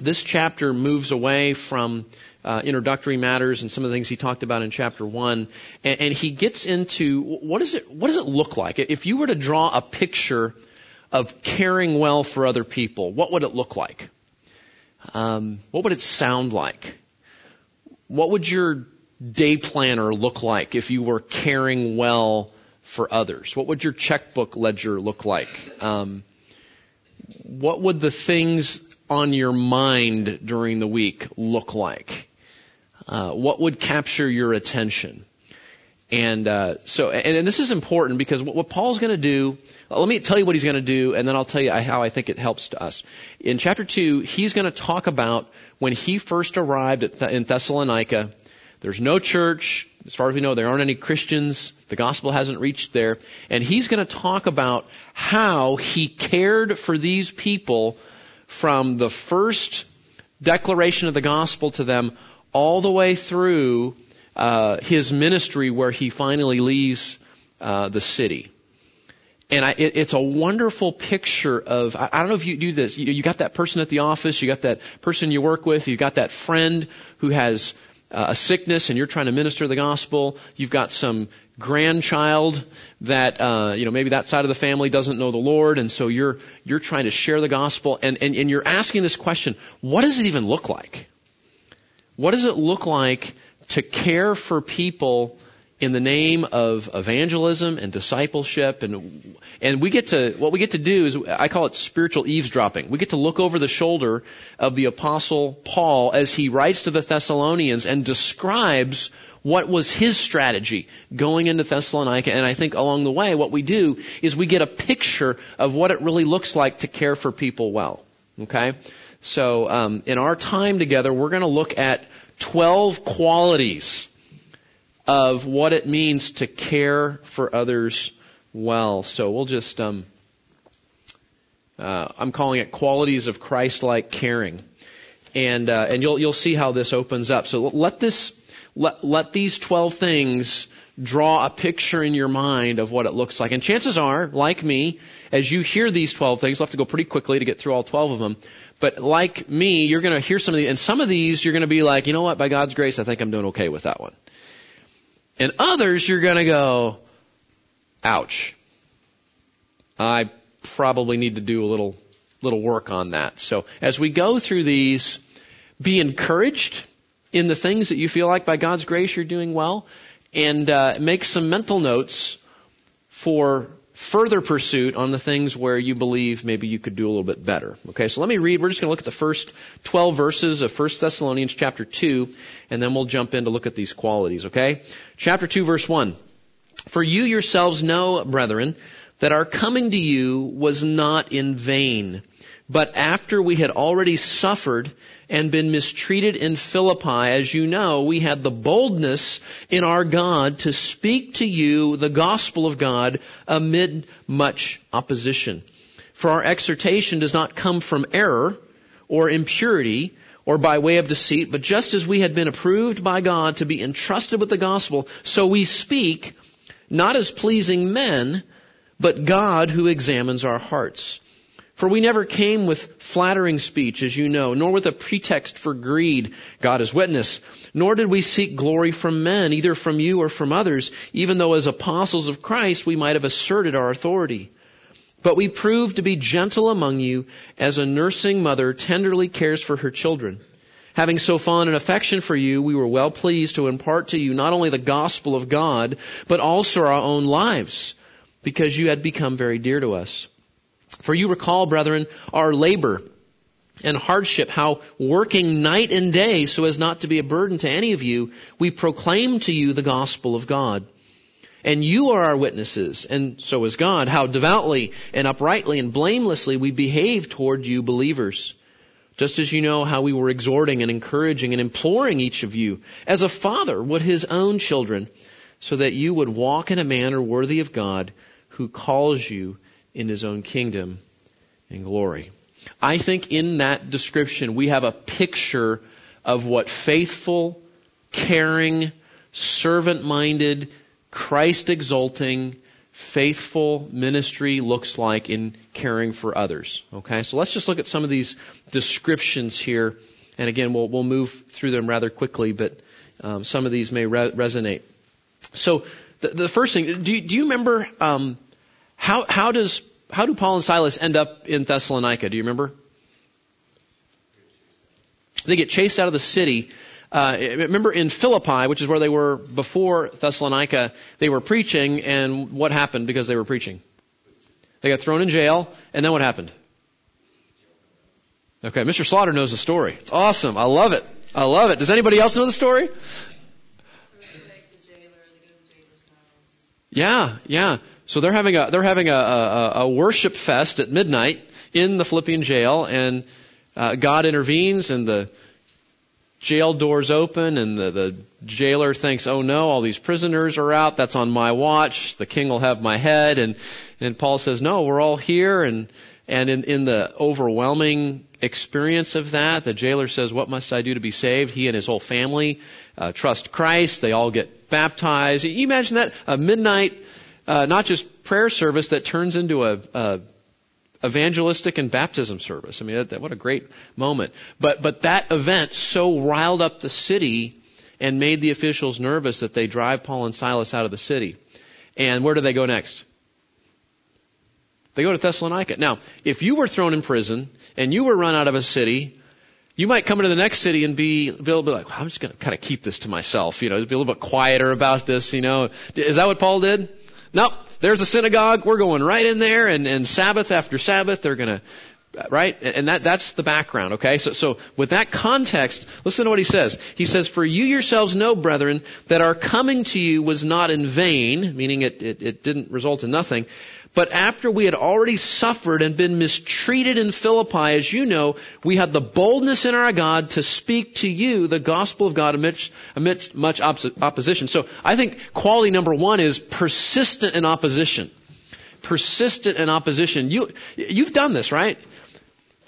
this chapter moves away from uh, introductory matters and some of the things he talked about in chapter one, and, and he gets into what does it what does it look like if you were to draw a picture of caring well for other people? What would it look like? Um, what would it sound like? What would your day planner look like if you were caring well for others? What would your checkbook ledger look like? Um, what would the things on your mind during the week look like? Uh, what would capture your attention? And uh, so, and, and, this is important because what, what Paul's going to do. Let me tell you what he's going to do, and then I'll tell you how I think it helps to us. In chapter two, he's going to talk about when he first arrived Th- in Thessalonica. There's no church, as far as we know. There aren't any Christians. The gospel hasn't reached there, and he's going to talk about how he cared for these people from the first declaration of the gospel to them all the way through uh, his ministry where he finally leaves uh, the city. And I, it, it's a wonderful picture of, I, I don't know if you do this, you, you got that person at the office, you got that person you work with, you got that friend who has uh, a sickness and you're trying to minister the gospel. You've got some grandchild that, uh, you know, maybe that side of the family doesn't know the Lord and so you're, you're trying to share the gospel and, and, and you're asking this question, what does it even look like? What does it look like to care for people in the name of evangelism and discipleship and and we get to what we get to do is I call it spiritual eavesdropping. We get to look over the shoulder of the apostle Paul as he writes to the Thessalonians and describes what was his strategy going into Thessalonica and I think along the way what we do is we get a picture of what it really looks like to care for people well. Okay? So um, in our time together we're going to look at 12 qualities of what it means to care for others well. So we'll just, um, uh, I'm calling it qualities of Christ-like caring, and uh, and you'll you'll see how this opens up. So let this let let these 12 things draw a picture in your mind of what it looks like. And chances are, like me, as you hear these 12 things, we'll have to go pretty quickly to get through all 12 of them. But like me, you're going to hear some of these, and some of these you're going to be like, you know what, by God's grace, I think I'm doing okay with that one. And others you're going to go, ouch. I probably need to do a little, little work on that. So as we go through these, be encouraged in the things that you feel like by God's grace you're doing well, and uh, make some mental notes for further pursuit on the things where you believe maybe you could do a little bit better. Okay, so let me read. We're just going to look at the first 12 verses of 1 Thessalonians chapter 2, and then we'll jump in to look at these qualities, okay? Chapter 2 verse 1. For you yourselves know, brethren, that our coming to you was not in vain. But after we had already suffered and been mistreated in Philippi, as you know, we had the boldness in our God to speak to you the gospel of God amid much opposition. For our exhortation does not come from error or impurity or by way of deceit, but just as we had been approved by God to be entrusted with the gospel, so we speak not as pleasing men, but God who examines our hearts. For we never came with flattering speech, as you know, nor with a pretext for greed, God is witness, nor did we seek glory from men, either from you or from others, even though as apostles of Christ we might have asserted our authority. But we proved to be gentle among you as a nursing mother tenderly cares for her children. Having so fond an affection for you, we were well pleased to impart to you not only the gospel of God, but also our own lives, because you had become very dear to us. For you recall, brethren, our labor and hardship, how working night and day so as not to be a burden to any of you, we proclaim to you the gospel of God. And you are our witnesses, and so is God, how devoutly and uprightly and blamelessly we behave toward you believers. Just as you know how we were exhorting and encouraging and imploring each of you, as a father would his own children, so that you would walk in a manner worthy of God, who calls you in his own kingdom and glory. I think in that description we have a picture of what faithful, caring, servant minded, Christ exalting, faithful ministry looks like in caring for others. Okay, so let's just look at some of these descriptions here, and again, we'll we'll move through them rather quickly, but um, some of these may re- resonate. So the, the first thing, do do you remember um, how how does how do Paul and Silas end up in Thessalonica? Do you remember? They get chased out of the city. Uh, remember in Philippi, which is where they were before Thessalonica, they were preaching, and what happened because they were preaching? They got thrown in jail, and then what happened? Okay, Mr. Slaughter knows the story. It's awesome. I love it. I love it. Does anybody else know the story? Yeah, yeah. So they're having a they're having a, a, a worship fest at midnight in the Philippian jail, and uh, God intervenes, and the jail doors open, and the, the jailer thinks, "Oh no, all these prisoners are out. That's on my watch. The king will have my head." And and Paul says, "No, we're all here." And and in, in the overwhelming experience of that, the jailer says, "What must I do to be saved?" He and his whole family uh, trust Christ. They all get baptized. You imagine that a midnight uh, not just prayer service that turns into a, a evangelistic and baptism service. I mean, that, what a great moment. But but that event so riled up the city and made the officials nervous that they drive Paul and Silas out of the city. And where do they go next? They go to Thessalonica. Now, if you were thrown in prison and you were run out of a city, you might come into the next city and be, be like, well, I'm just going to kind of keep this to myself, you know, be a little bit quieter about this, you know. Is that what Paul did? Nope. There's a synagogue. We're going right in there and, and Sabbath after Sabbath, they're going to, right? And that, that's the background, okay? So, so with that context, listen to what he says. He says, for you yourselves know, brethren, that our coming to you was not in vain, meaning it, it, it didn't result in nothing, but after we had already suffered and been mistreated in Philippi, as you know, we had the boldness in our God to speak to you the gospel of God amidst, amidst much opposition. So I think quality number one is persistent in opposition. Persistent in opposition. You, you've done this, right?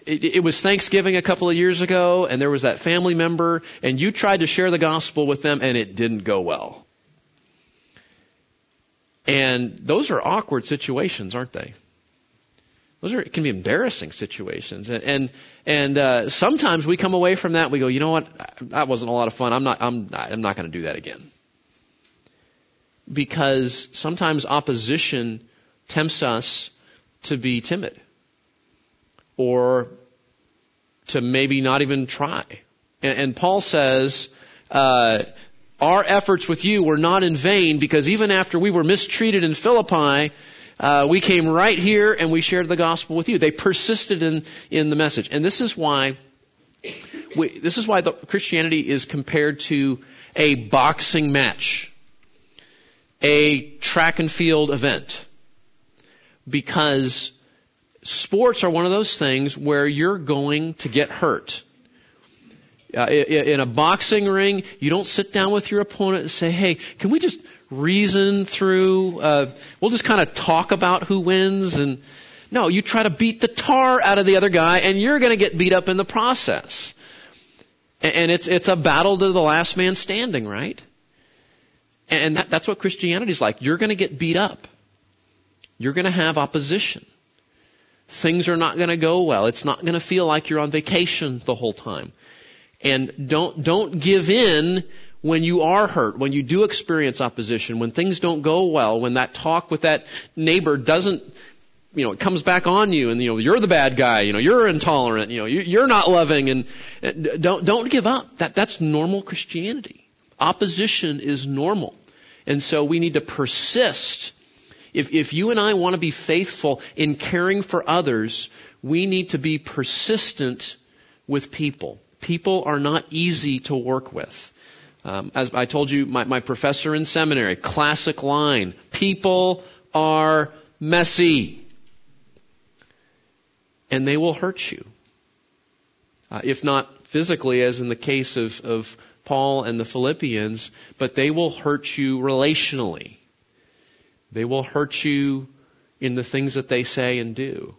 It, it was Thanksgiving a couple of years ago, and there was that family member, and you tried to share the gospel with them, and it didn't go well. And those are awkward situations, aren't they? Those are can be embarrassing situations, and and, and uh, sometimes we come away from that we go, you know what, that wasn't a lot of fun. I'm not I'm I'm not going to do that again. Because sometimes opposition tempts us to be timid, or to maybe not even try. And, and Paul says, uh, our efforts with you were not in vain because even after we were mistreated in Philippi, uh, we came right here and we shared the gospel with you. They persisted in in the message, and this is why we, this is why the, Christianity is compared to a boxing match, a track and field event, because sports are one of those things where you're going to get hurt. Uh, in a boxing ring, you don't sit down with your opponent and say, "Hey, can we just reason through? Uh, we'll just kind of talk about who wins." And no, you try to beat the tar out of the other guy, and you're going to get beat up in the process. And, it's it's a battle to the last man standing, right? And that, that's what Christianity is like. You're going to get beat up. You're going to have opposition. Things are not going to go well. It's not going to feel like you're on vacation the whole time. And don't, don't give in when you are hurt, when you do experience opposition, when things don't go well, when that talk with that neighbor doesn't, you know, it comes back on you and, you know, you're the bad guy, you know, you're intolerant, you know, you're not loving and don't, don't give up. That, that's normal Christianity. Opposition is normal. And so we need to persist. If, if you and I want to be faithful in caring for others, we need to be persistent with people. People are not easy to work with. Um, as I told you, my, my professor in seminary, classic line: people are messy, and they will hurt you. Uh, if not physically, as in the case of, of Paul and the Philippians, but they will hurt you relationally. They will hurt you in the things that they say and do.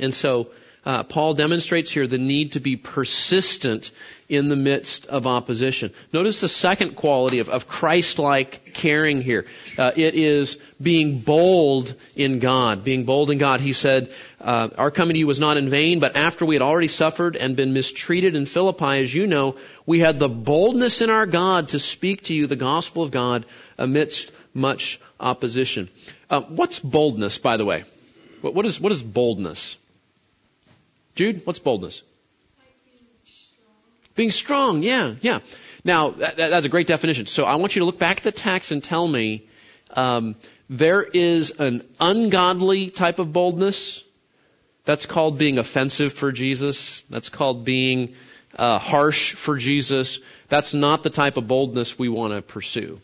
And so, uh, Paul demonstrates here the need to be persistent in the midst of opposition. Notice the second quality of, of Christ-like caring here. Uh, it is being bold in God. Being bold in God. He said, uh, "Our coming to you was not in vain, but after we had already suffered and been mistreated in Philippi, as you know, we had the boldness in our God to speak to you the gospel of God amidst much opposition." Uh, what's boldness, by the way? What, what is what is boldness? Jude, what's boldness? Being strong, yeah, yeah. Now, that, that's a great definition. So I want you to look back at the text and tell me um, there is an ungodly type of boldness. That's called being offensive for Jesus. That's called being uh, harsh for Jesus. That's not the type of boldness we want to pursue.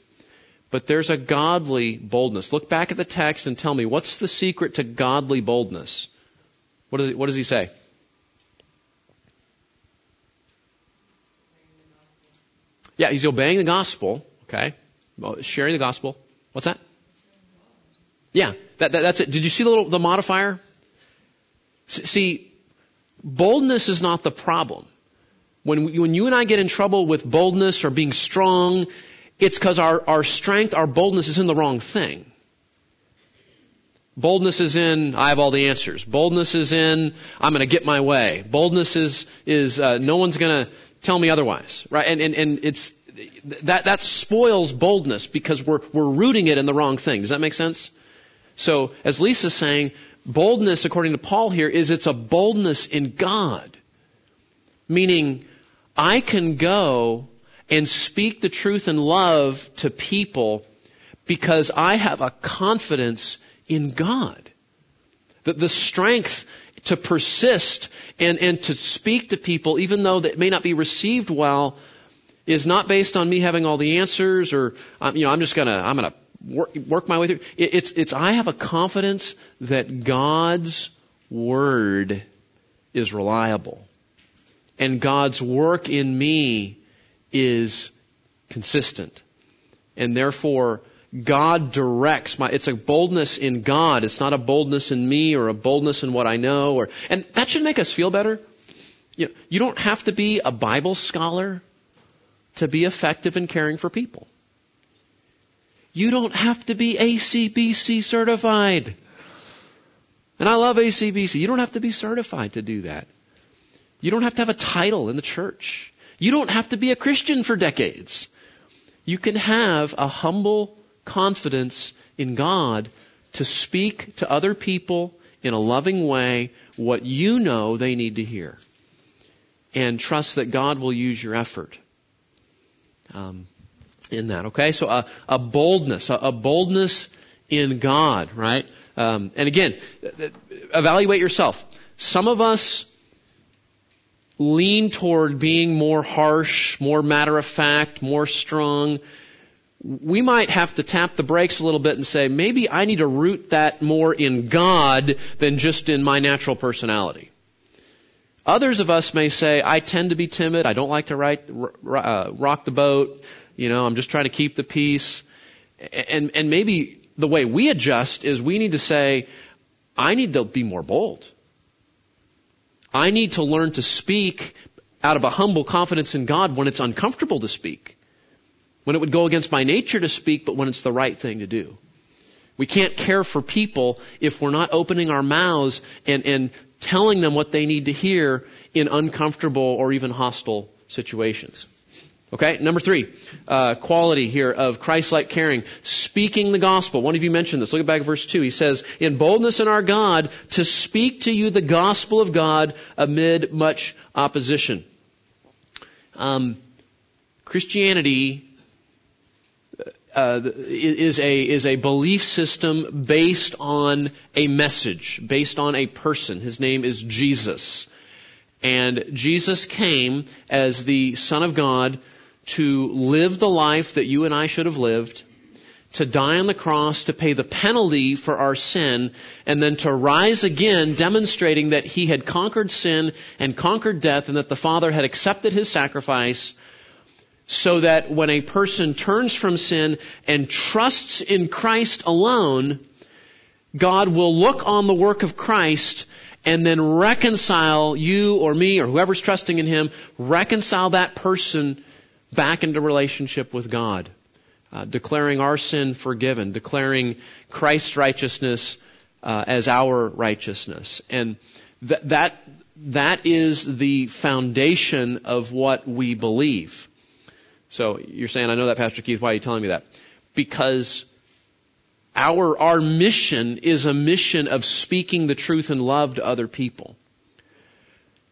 But there's a godly boldness. Look back at the text and tell me what's the secret to godly boldness? What does he say? Yeah, he's obeying the gospel. Okay, sharing the gospel. What's that? Yeah, that, that, that's it. Did you see the little the modifier? See, boldness is not the problem. When we, when you and I get in trouble with boldness or being strong, it's because our, our strength, our boldness is in the wrong thing. Boldness is in, I have all the answers. Boldness is in, I'm going to get my way. Boldness is, is uh, no one's going to tell me otherwise, right? And, and, and it's, that, that spoils boldness because we're, we're rooting it in the wrong thing. Does that make sense? So, as Lisa's saying, boldness, according to Paul here, is it's a boldness in God. Meaning, I can go and speak the truth in love to people because I have a confidence in God. That the strength to persist and, and to speak to people, even though that may not be received well, is not based on me having all the answers or, um, you know, I'm just gonna, I'm gonna work, work my way through. It, it's, it's, I have a confidence that God's Word is reliable. And God's work in me is consistent. And therefore, God directs my, it's a boldness in God. It's not a boldness in me or a boldness in what I know or, and that should make us feel better. You, know, you don't have to be a Bible scholar to be effective in caring for people. You don't have to be ACBC certified. And I love ACBC. You don't have to be certified to do that. You don't have to have a title in the church. You don't have to be a Christian for decades. You can have a humble confidence in God to speak to other people in a loving way what you know they need to hear. And trust that God will use your effort um, in that. Okay, so a, a boldness, a, a, boldness in God, right? Um, and again, evaluate yourself. Some of us lean toward being more harsh, more matter of fact, more strong, we might have to tap the brakes a little bit and say, maybe I need to root that more in God than just in my natural personality. Others of us may say, I tend to be timid. I don't like to write, uh, rock the boat. You know, I'm just trying to keep the peace. And, and maybe the way we adjust is we need to say, I need to be more bold. I need to learn to speak out of a humble confidence in God when it's uncomfortable to speak. When it would go against my nature to speak, but when it's the right thing to do. We can't care for people if we're not opening our mouths and, and telling them what they need to hear in uncomfortable or even hostile situations. Okay, number three, uh, quality here of Christ-like caring, speaking the gospel. One of you mentioned this. Look at back at verse two. He says, "In boldness in our God to speak to you the gospel of God amid much opposition." Um, Christianity uh, is a is a belief system based on a message, based on a person. His name is Jesus, and Jesus came as the Son of God to live the life that you and I should have lived, to die on the cross, to pay the penalty for our sin, and then to rise again, demonstrating that he had conquered sin and conquered death, and that the Father had accepted his sacrifice, so that when a person turns from sin and trusts in Christ alone, God will look on the work of Christ and then reconcile you or me or whoever's trusting in Him, reconcile that person back into relationship with God. Uh, declaring our sin forgiven, declaring Christ's righteousness uh, as our righteousness. And th- that, that is the foundation of what we believe. So you're saying, I know that, Pastor Keith, why are you telling me that? Because our, our mission is a mission of speaking the truth and love to other people.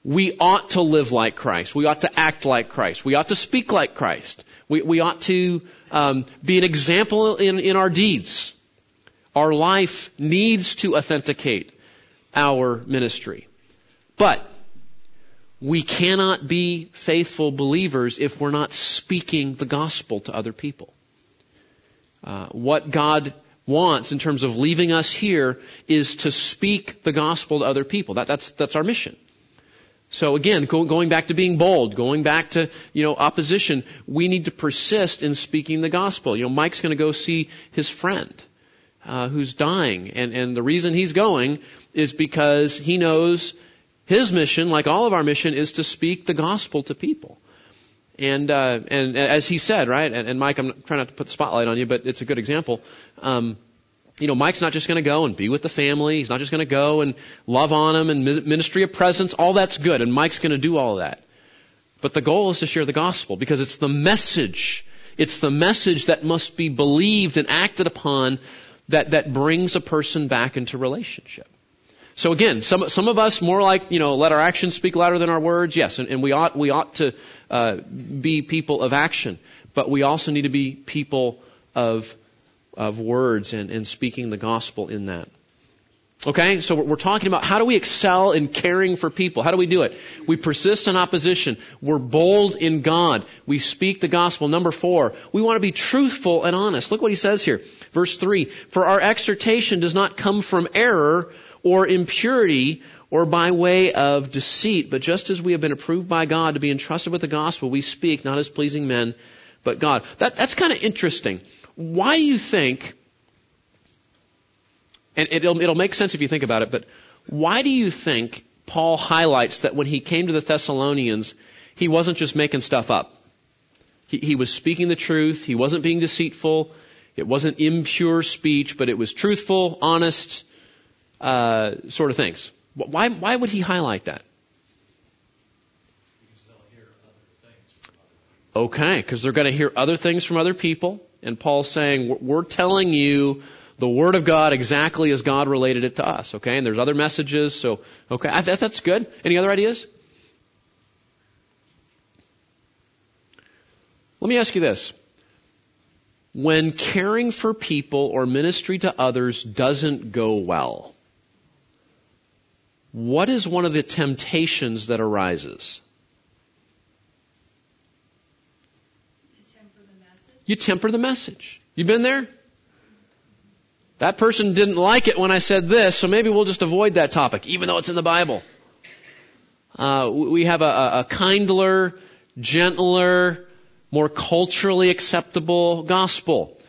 We ought to live like Christ. We ought to act like Christ. We ought to speak like Christ. We, we ought to um, be an example in, in our deeds. Our life needs to authenticate our ministry. But we cannot be faithful believers if we're not speaking the gospel to other people. Uh, what God wants in terms of leaving us here is to speak the gospel to other people. That, that's, that's our mission. So again, go, going back to being bold, going back to, you know, opposition, we need to persist in speaking the gospel. You know, Mike's gonna go see his friend, uh, who's dying, and, and the reason he's going is because he knows his mission, like all of our mission, is to speak the gospel to people. And uh, and as he said, right, and, and Mike, I'm trying not to put the spotlight on you, but it's a good example. Um, you know, Mike's not just going to go and be with the family. He's not just going to go and love on them and ministry of presence. All that's good, and Mike's going to do all of that. But the goal is to share the gospel because it's the message. It's the message that must be believed and acted upon that that brings a person back into relationship. So again, some some of us more like you know let our actions speak louder than our words. Yes, and, and we ought we ought to uh, be people of action, but we also need to be people of of words and, and speaking the gospel in that. Okay, so we're talking about how do we excel in caring for people? How do we do it? We persist in opposition. We're bold in God. We speak the gospel. Number four, we want to be truthful and honest. Look what he says here. Verse three, for our exhortation does not come from error, or impurity or by way of deceit. But just as we have been approved by God to be entrusted with the gospel, we speak not as pleasing men, but God. That, that's kind of interesting. Why do you think, and it'll, it'll make sense if you think about it, but why do you think Paul highlights that when he came to the Thessalonians, he wasn't just making stuff up? He, he was speaking the truth. He wasn't being deceitful. It wasn't impure speech, but it was truthful, honest, uh, sort of things. Why, why would he highlight that? Okay, because they're going to hear other things from other people. And Paul's saying, we're telling you the Word of God exactly as God related it to us. Okay, and there's other messages. So, okay, I, that's good. Any other ideas? Let me ask you this. When caring for people or ministry to others doesn't go well, what is one of the temptations that arises? You temper the message. You've been there? That person didn't like it when I said this, so maybe we'll just avoid that topic, even though it's in the Bible. Uh, we have a, a kindler, gentler, more culturally acceptable gospel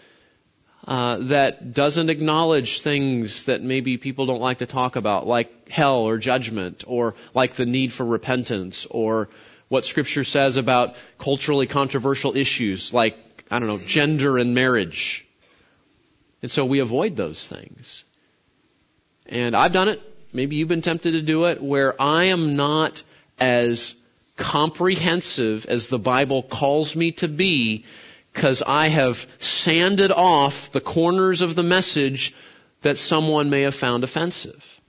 uh, that doesn't acknowledge things that maybe people don't like to talk about, like hell or judgment, or like the need for repentance, or what Scripture says about culturally controversial issues like, I don't know, gender and marriage. And so we avoid those things. And I've done it. Maybe you've been tempted to do it, where I am not as comprehensive as the Bible calls me to be because I have sanded off the corners of the message that someone may have found offensive.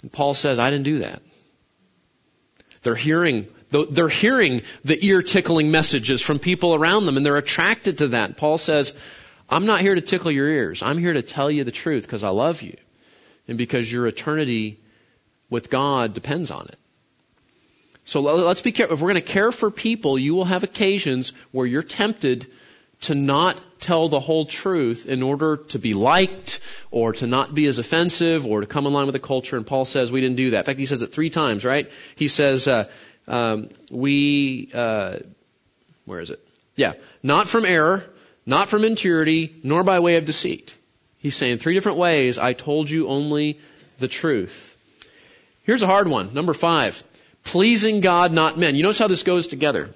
And Paul says, I didn't do that. They're hearing, they're hearing the ear tickling messages from people around them and they're attracted to that. Paul says, I'm not here to tickle your ears. I'm here to tell you the truth because I love you and because your eternity with God depends on it. So let's be careful. If we're going to care for people, you will have occasions where you're tempted to not tell the whole truth in order to be liked or to not be as offensive or to come in line with the culture. And Paul says we didn't do that. In fact, he says it three times, right? He says, uh, um, we, uh, where is it? Yeah, not from error, not from impurity, nor by way of deceit. He's saying three different ways, I told you only the truth. Here's a hard one. Number five. Pleasing God, not men. You notice how this goes together.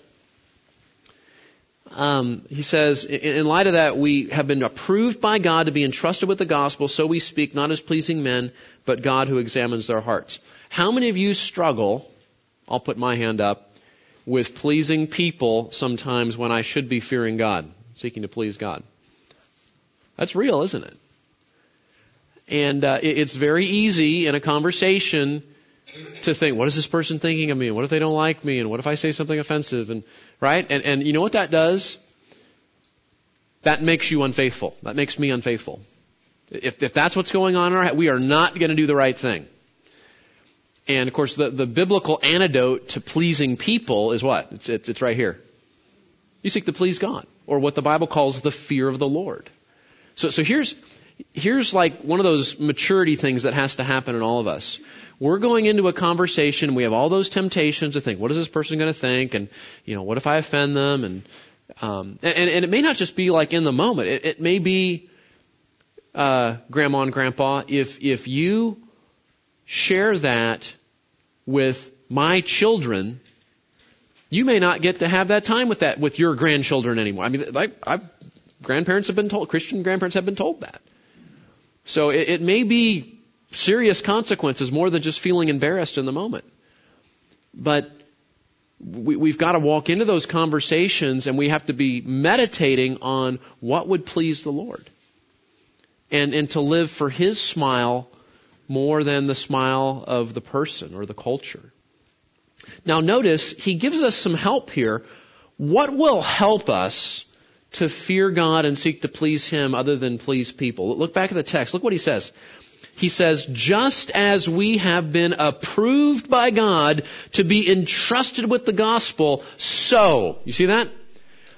Um, he says, in light of that, we have been approved by God to be entrusted with the gospel, so we speak not as pleasing men, but God who examines their hearts. How many of you struggle, I'll put my hand up, with pleasing people sometimes when I should be fearing God, seeking to please God? That's real, isn't it? And uh, it's very easy in a conversation to think, what is this person thinking of me? And what if they don't like me? And what if I say something offensive? And right? And and you know what that does? That makes you unfaithful. That makes me unfaithful. If if that's what's going on in our head, we are not going to do the right thing. And of course, the, the biblical antidote to pleasing people is what? It's, it's, it's right here. You seek to please God, or what the Bible calls the fear of the Lord. So, so here's, here's like one of those maturity things that has to happen in all of us. We're going into a conversation, we have all those temptations to think, what is this person going to think? And, you know, what if I offend them? And, um, and, and it may not just be like in the moment. It, it may be, uh, grandma and grandpa, if, if you share that with my children, you may not get to have that time with that, with your grandchildren anymore. I mean, like, I've, grandparents have been told, Christian grandparents have been told that. So it, it may be serious consequences more than just feeling embarrassed in the moment. But we, we've got to walk into those conversations and we have to be meditating on what would please the Lord. And, and to live for His smile more than the smile of the person or the culture. Now notice, He gives us some help here. What will help us to fear God and seek to please Him other than please people? Look back at the text. Look what He says he says, just as we have been approved by God to be entrusted with the gospel, so, you see that?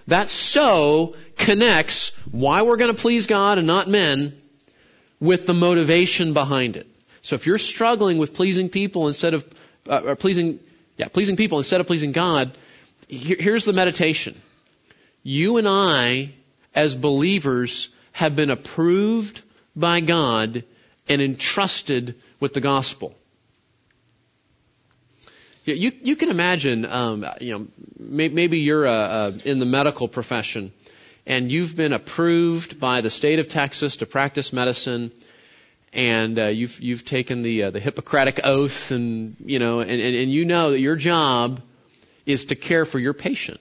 That so connects why we're going to please God and not men with the motivation behind it. So if you're struggling with pleasing people instead of, uh, or pleasing, yeah, pleasing people instead of pleasing God, here, here's the meditation. You and I, as believers, have been approved by God and entrusted with the gospel. You, you can imagine, um, you know, maybe you're uh, uh, in the medical profession and you've been approved by the state of Texas to practice medicine, and uh, you've you've taken the uh, the Hippocratic oath, and you know, and, and, and you know that your job is to care for your patient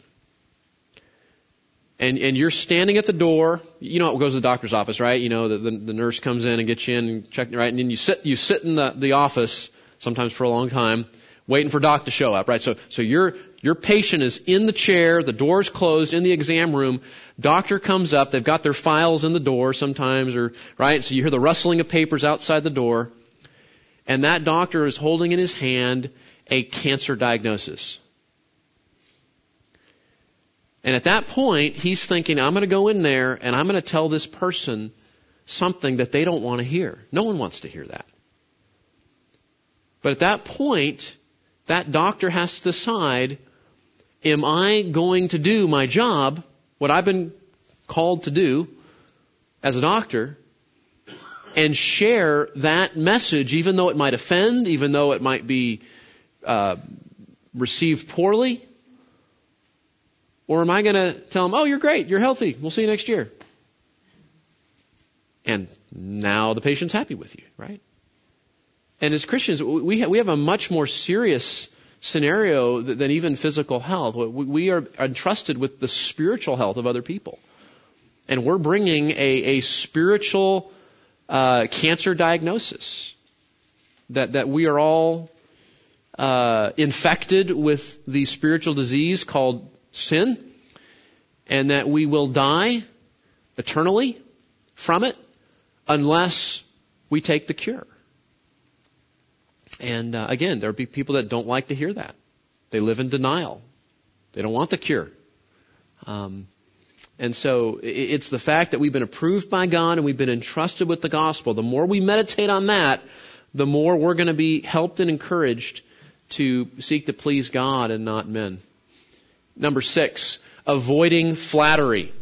and and you're standing at the door. You know what goes to the doctor's office, right? You know the, the the nurse comes in and gets you in and check right, and then you sit you sit in the the office sometimes for a long time, waiting for doc to show up, right? So so your your patient is in the chair, the door's closed in the exam room. Doctor comes up, they've got their files in the door sometimes, or right. So you hear the rustling of papers outside the door, and that doctor is holding in his hand a cancer diagnosis. And at that point, he's thinking, I'm going to go in there and I'm going to tell this person something that they don't want to hear. No one wants to hear that. But at that point, that doctor has to decide, am I going to do my job, what I've been called to do as a doctor, and share that message, even though it might offend, even though it might be uh, received poorly? Or am I going to tell them, oh, you're great, you're healthy, we'll see you next year? And now the patient's happy with you, right? And as Christians, we have, we have a much more serious scenario than even physical health. We are entrusted with the spiritual health of other people. And we're bringing a, a spiritual uh, cancer diagnosis that, that we are all uh, infected with the spiritual disease called sin and that we will die eternally from it unless we take the cure. And uh, again, there'll be people that don't like to hear that. They live in denial. They don't want the cure. Um, and so it's the fact that we've been approved by God and we've been entrusted with the gospel. The more we meditate on that, the more we're going to be helped and encouraged to seek to please God and not men. Number six, avoiding flattery.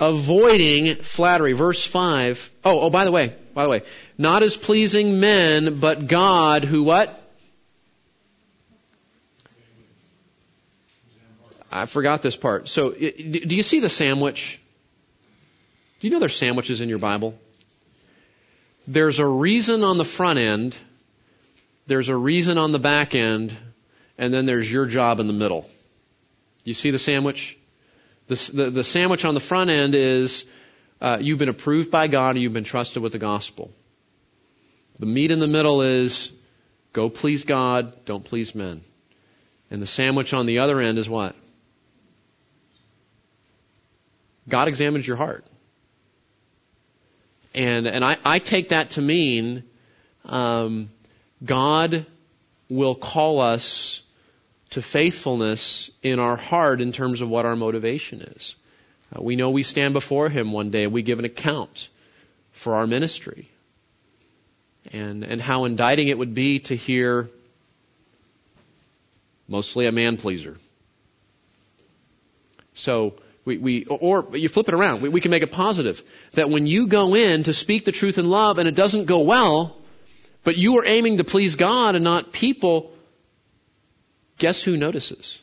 Avoiding flattery. Verse five. Oh, oh, by the way, by the way, not as pleasing men, but God who what? I forgot this part. So, do you see the sandwich? Do you know there's sandwiches in your Bible? There's a reason on the front end, there's a reason on the back end, and then there's your job in the middle. You see the sandwich? The, the, the sandwich on the front end is uh, you've been approved by God and you've been trusted with the gospel. The meat in the middle is go please God, don't please men. And the sandwich on the other end is what? God examines your heart. And, and I, I take that to mean um, God will call us to faithfulness in our heart in terms of what our motivation is. Uh, we know we stand before Him one day. and We give an account for our ministry. And, and how indicting it would be to hear mostly a man pleaser. So, we, we, or you flip it around. We, we can make it positive. That when you go in to speak the truth in love and it doesn't go well, but you are aiming to please God and not people, guess who notices?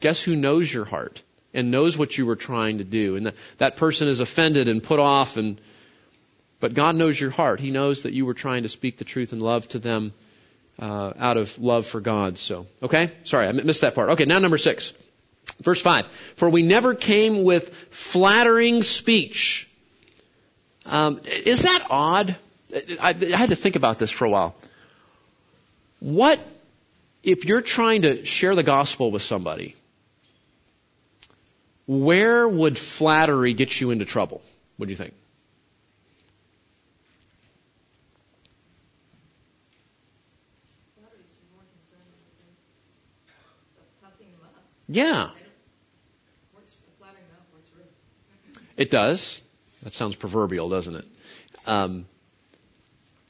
Guess who knows your heart and knows what you were trying to do? And that, that person is offended and put off and, but God knows your heart. He knows that you were trying to speak the truth and love to them, uh, out of love for God. So, okay? Sorry, I missed that part. Okay, now number six. Verse 5. For we never came with flattering speech. Um, is that odd? I, I had to think about this for a while. What if you're trying to share the gospel with somebody, where would flattery get you into trouble? What do you think? Yeah. It does. That sounds proverbial, doesn't it? Um,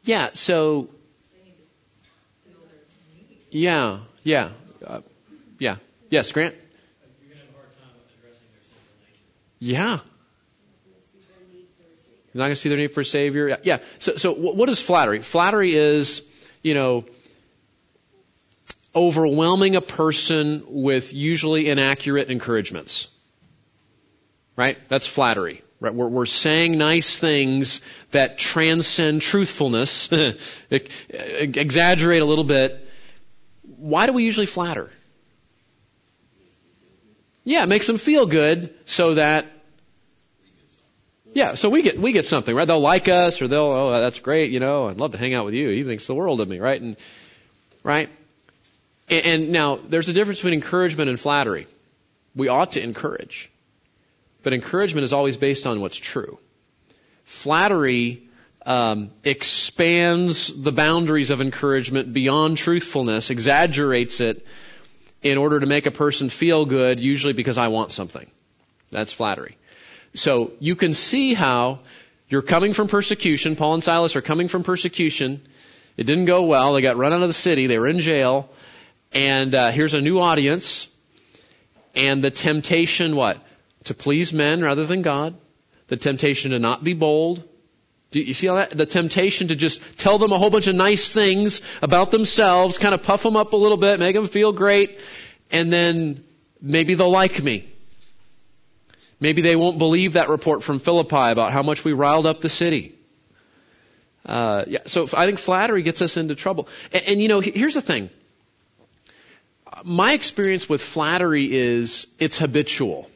yeah, so yeah, yeah, uh, yeah. Yes, Grant. Yeah. You're not going to see their need for a savior. Yeah. So, so what is flattery? Flattery is, you know, overwhelming a person with usually inaccurate encouragements. Right? That's flattery. Right? We're, we're saying nice things that transcend truthfulness, exaggerate a little bit, why do we usually flatter? Yeah, it makes them feel good so that yeah, so we get we get something, right? They'll like us or they'll oh that's great, you know, I'd love to hang out with you. He thinks the world of me, right? And right? And, and now there's a difference between encouragement and flattery. We ought to encourage. But encouragement is always based on what's true. Flattery um, expands the boundaries of encouragement beyond truthfulness, exaggerates it in order to make a person feel good, usually because I want something. That's flattery. So you can see how you're coming from persecution. Paul and Silas are coming from persecution. It didn't go well. They got run out of the city. They were in jail. And uh, here's a new audience. And the temptation, what? To please men rather than God. The temptation to not be bold do you see all that? The temptation to just tell them a whole bunch of nice things about themselves, kind of puff them up a little bit, make them feel great, and then maybe they'll like me. Maybe they won't believe that report from Philippi about how much we riled up the city. Uh, yeah, so I think flattery gets us into trouble. And, and you know, here's the thing. My experience with flattery is it's habitual.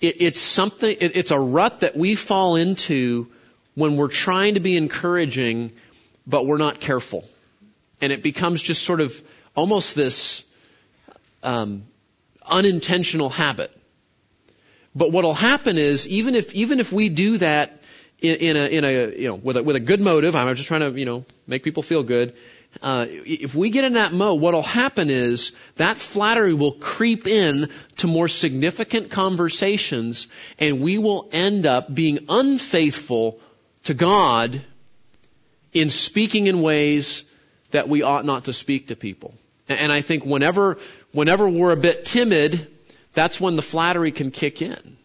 It, it's something. It, it's a rut that we fall into when we're trying to be encouraging, but we're not careful. And it becomes just sort of almost this um, unintentional habit. But what'll happen is even if even if we do that in, in a in a you know with a with a good motive, I'm just trying to you know make people feel good. Uh, if we get in that mode, what'll happen is that flattery will creep in to more significant conversations, and we will end up being unfaithful to God in speaking in ways that we ought not to speak to people. And I think whenever, whenever we're a bit timid, that's when the flattery can kick in.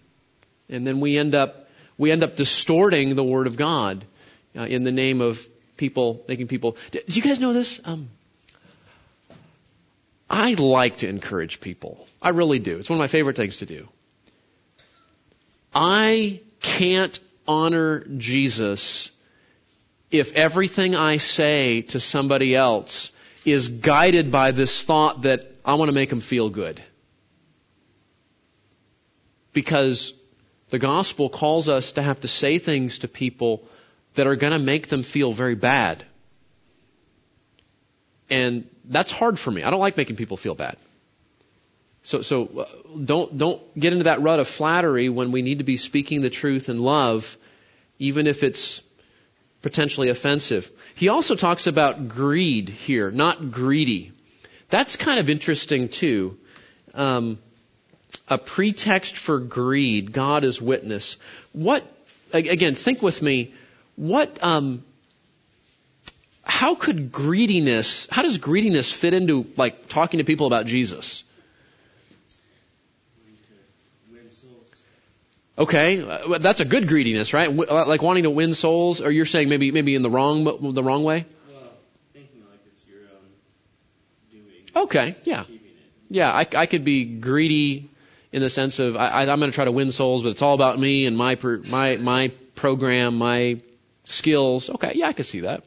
And then we end up, we end up distorting the Word of God uh, in the name of people, making people. Do you guys know this? Um, I like to encourage people. I really do. It's one of my favorite things to do. I can't honor Jesus if everything I say to somebody else is guided by this thought that I want to make them feel good. Because the gospel calls us to have to say things to people that are going to make them feel very bad. And that's hard for me. I don't like making people feel bad. So, so uh, don't, don't get into that rut of flattery when we need to be speaking the truth in love, even if it's potentially offensive. He also talks about greed here, not greedy. That's kind of interesting too. Um, a pretext for greed, God is witness. What, again, think with me, what, um, how could greediness, how does greediness fit into like talking to people about Jesus? Okay, uh, that's a good greediness, right? Uh, like wanting to win souls, or you're saying maybe maybe in the wrong the wrong way. Well, thinking like it's your own doing. Okay, yeah, yeah. I, I could be greedy in the sense of I, I'm going to try to win souls, but it's all about me and my my my program, my skills. Okay, yeah, I could see that.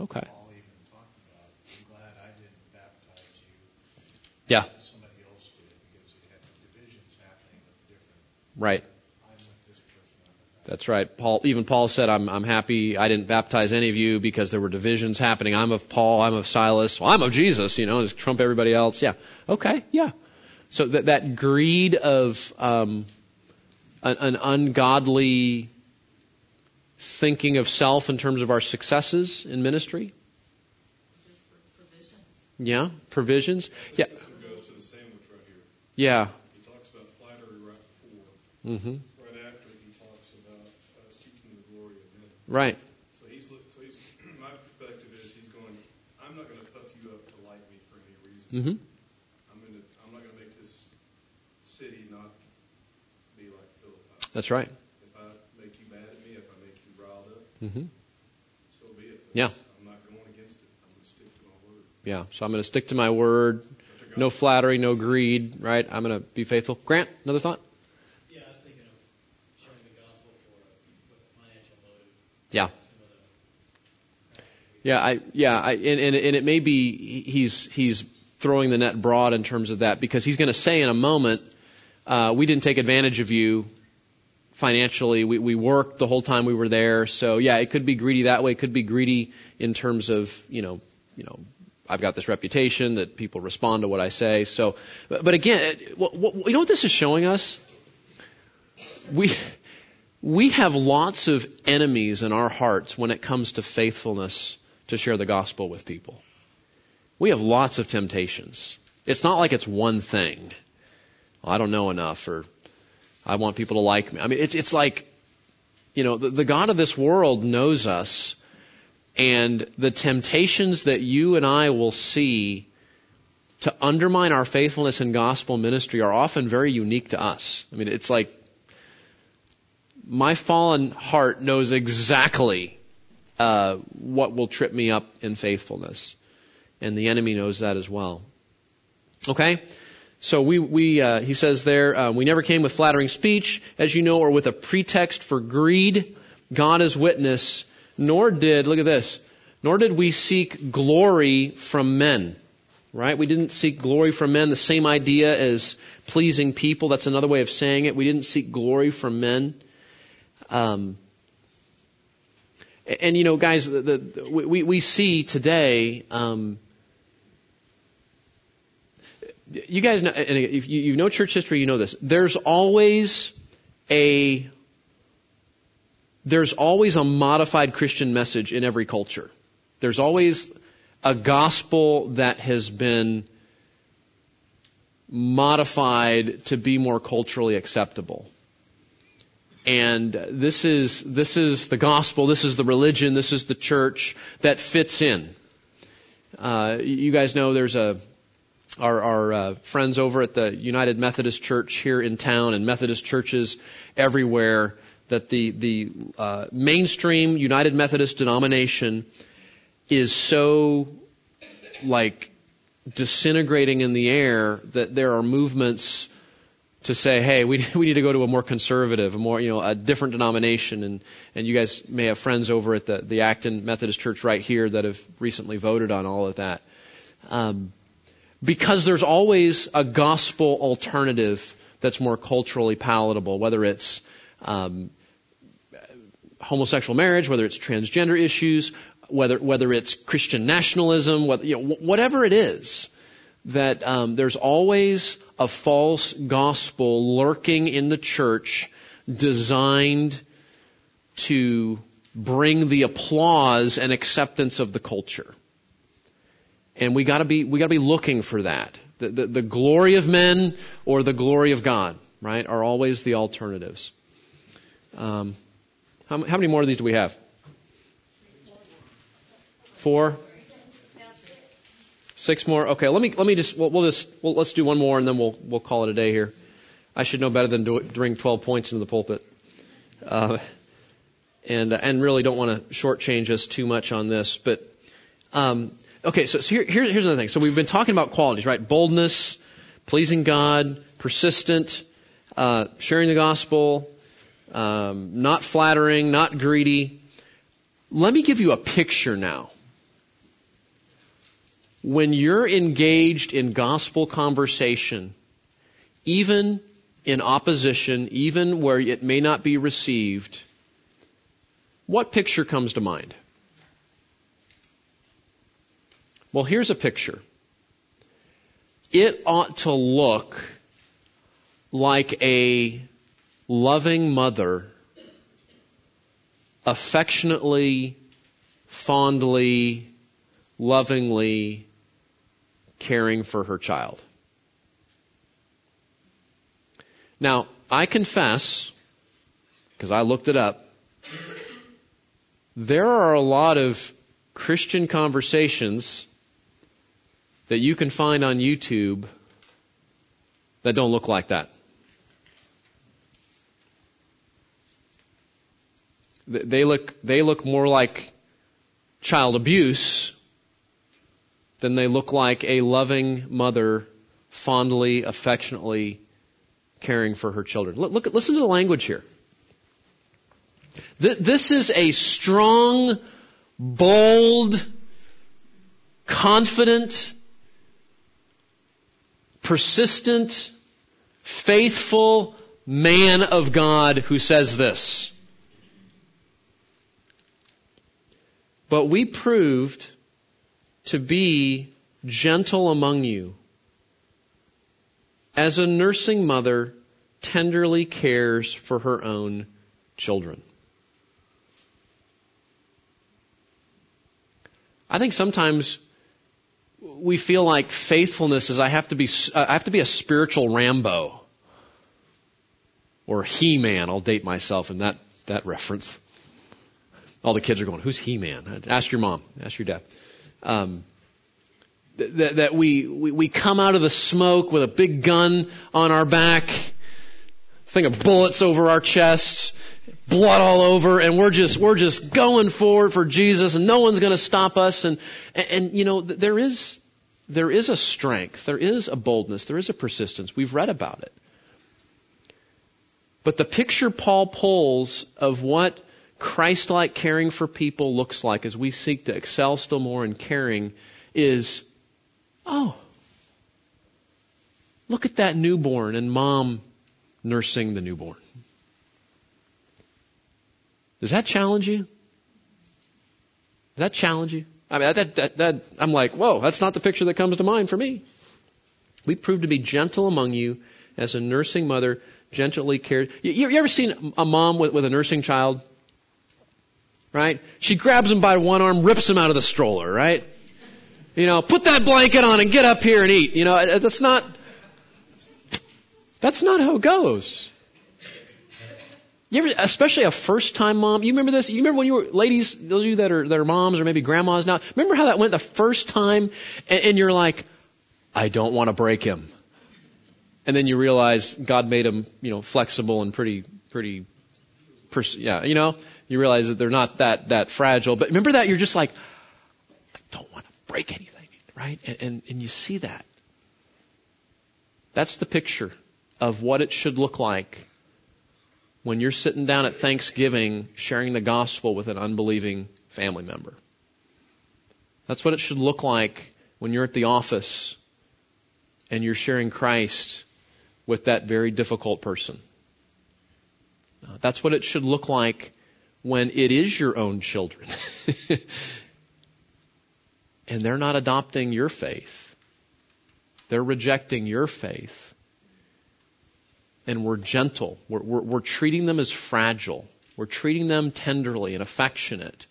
Okay. Paul even talked about, I'm glad I didn't baptize you. Yeah. Somebody else did because they had divisions happening with different. Right. I'm with this person. I'm with that. That's right. Paul, even Paul said, I'm, I'm happy I didn't baptize any of you because there were divisions happening. I'm of Paul, I'm of Silas, well, I'm of Jesus, you know, to trump everybody else. Yeah. Okay. Yeah. So that, that greed of, um, an, an ungodly thinking of self in terms of our successes in ministry. Just for provisions. Yeah. Provisions. Yeah. This one goes to the sandwich right here. Yeah. He talks about flattery right before. hmm Right after, he talks about uh, seeking the glory of men. Right. So he's, so he's, my perspective is he's going, I'm not going to puff you up to like me for any reason. hmm I'm going to, I'm not going to make this city not be like Philippi. That's right. If I make you mad at me, if I make you riled up, mm-hmm. so be it. Yeah. I'm not going against it. I'm going to stick to my word. Yeah. So I'm going to stick to my word. No flattery, no greed, right? I'm going to be faithful. Grant, another thought? Yeah, I was thinking of sharing the gospel for with a financial motive. Yeah. Yeah, I, yeah, I, and, and, and it may be he's, he's throwing the net broad in terms of that because he's going to say in a moment, uh, we didn't take advantage of you financially. We, we worked the whole time we were there. So yeah, it could be greedy that way. It could be greedy in terms of, you know, you know, I've got this reputation that people respond to what I say. So, but, but again, what, what, you know what this is showing us? We, we have lots of enemies in our hearts when it comes to faithfulness to share the gospel with people. We have lots of temptations. It's not like it's one thing. I don't know enough or I want people to like me. I mean, it's, it's like, you know, the, the God of this world knows us and the temptations that you and I will see to undermine our faithfulness in gospel ministry are often very unique to us. I mean, it's like my fallen heart knows exactly uh, what will trip me up in faithfulness, and the enemy knows that as well. Okay, so we we uh, he says there uh, we never came with flattering speech, as you know, or with a pretext for greed. God is witness. Nor did look at this. Nor did we seek glory from men. Right? We didn't seek glory from men. The same idea as pleasing people. That's another way of saying it. We didn't seek glory from men. Um, and you know, guys, the, the, we we see today. Um, you guys know, and if you, you know church history, you know this. There's always a there's always a modified Christian message in every culture. There's always a gospel that has been modified to be more culturally acceptable. And this is, this is the gospel, this is the religion, this is the church that fits in. Uh, you guys know there's a, our, our uh, friends over at the United Methodist Church here in town and Methodist churches everywhere that the, the uh, mainstream United Methodist denomination is so like disintegrating in the air that there are movements to say, hey, we, we need to go to a more conservative, a more, you know, a different denomination. And, and you guys may have friends over at the, the Acton Methodist Church right here that have recently voted on all of that. Um, because there's always a gospel alternative that's more culturally palatable, whether it's um, homosexual marriage, whether it's transgender issues, whether whether it's Christian nationalism, whether, you know, whatever it is, that um, there's always a false gospel lurking in the church, designed to bring the applause and acceptance of the culture. And we gotta be, we gotta be looking for that. The, the, the glory of men or the glory of God, right, are always the alternatives. Um, how, how many more of these do we have? Four? Six more? Okay, let me, let me just, we'll, we'll just, we'll, let's do one more and then we'll, we'll call it a day here. I should know better than to bring 12 points into the pulpit. Uh, and, and really don't want to shortchange us too much on this, but, um, okay, so, so here, here, here's another thing. So we've been talking about qualities, right? Boldness, pleasing God, persistent, uh, sharing the gospel, um, not flattering, not greedy. Let me give you a picture now when you're engaged in gospel conversation, even in opposition, even where it may not be received, what picture comes to mind? Well, here's a picture. It ought to look like a loving mother affectionately, fondly, lovingly caring for her child. Now, I confess, because I looked it up, there are a lot of Christian conversations that you can find on YouTube that don't look like that. They look, they look more like child abuse then they look like a loving mother fondly, affectionately caring for her children. Look, look listen to the language here. This is a strong, bold, confident, persistent, faithful man of God who says this. But we proved to be gentle among you, as a nursing mother tenderly cares for her own children. I think sometimes we feel like faithfulness is I have to be uh, I have to be a spiritual Rambo or He-Man. I'll date myself in that that reference. All the kids are going, "Who's He-Man?" Ask your mom. Ask your dad um, that, that we, we, we come out of the smoke with a big gun on our back, thing of bullets over our chests, blood all over, and we're just we're just going forward for Jesus, and no one's going to stop us. And, and and you know there is there is a strength, there is a boldness, there is a persistence. We've read about it. But the picture Paul pulls of what Christ like caring for people looks like as we seek to excel still more in caring is oh, look at that newborn and mom nursing the newborn. Does that challenge you? Does that challenge you? I mean, that, that, that, I'm like, whoa, that's not the picture that comes to mind for me. We prove to be gentle among you as a nursing mother gently cares. You, you ever seen a mom with, with a nursing child? Right? She grabs him by one arm, rips him out of the stroller, right? You know, put that blanket on and get up here and eat. You know, uh, that's not, that's not how it goes. You ever, especially a first time mom, you remember this? You remember when you were, ladies, those of you that are, that are moms or maybe grandmas now, remember how that went the first time and, and you're like, I don't want to break him. And then you realize God made him, you know, flexible and pretty, pretty, pers- yeah, you know? You realize that they're not that, that fragile. But remember that you're just like, I don't want to break anything. Right? And, and, and you see that. That's the picture of what it should look like when you're sitting down at Thanksgiving sharing the gospel with an unbelieving family member. That's what it should look like when you're at the office and you're sharing Christ with that very difficult person. That's what it should look like when it is your own children. and they're not adopting your faith. They're rejecting your faith. And we're gentle. We're, we're, we're treating them as fragile. We're treating them tenderly and affectionate.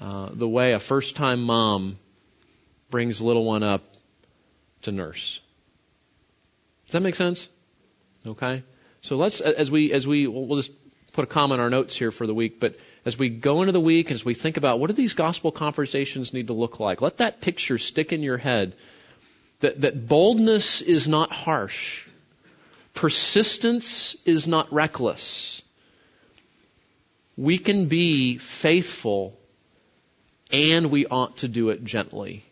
Uh, the way a first time mom brings a little one up to nurse. Does that make sense? Okay. So let's, as we, as we, we'll just put a comment in our notes here for the week, but as we go into the week, as we think about what do these gospel conversations need to look like, let that picture stick in your head that, that boldness is not harsh. Persistence is not reckless. We can be faithful and we ought to do it gently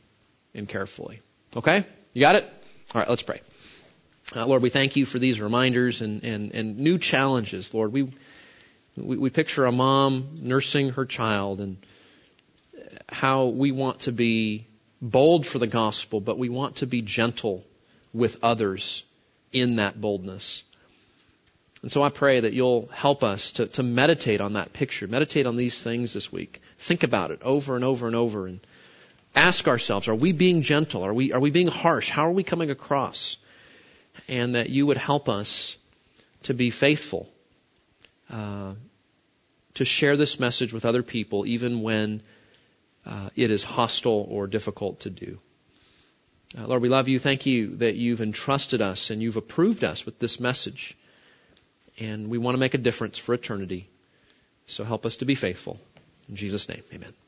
and carefully. Okay? You got it? All right, let's pray. Uh, Lord, we thank you for these reminders and, and, and new challenges. Lord, we, we, we picture a mom nursing her child and how we want to be bold for the gospel, but we want to be gentle with others in that boldness. And so I pray that you'll help us to, to meditate on that picture, meditate on these things this week. Think about it over and over and over and ask ourselves, are we being gentle? Are we, are we being harsh? How are we coming across? and that you would help us to be faithful, uh, to share this message with other people, even when uh, it is hostile or difficult to do. Uh, Lord, we love you. Thank you that you've entrusted us and you've approved us with this message. And we want to make a difference for eternity. So help us to be faithful. In Jesus' name, amen.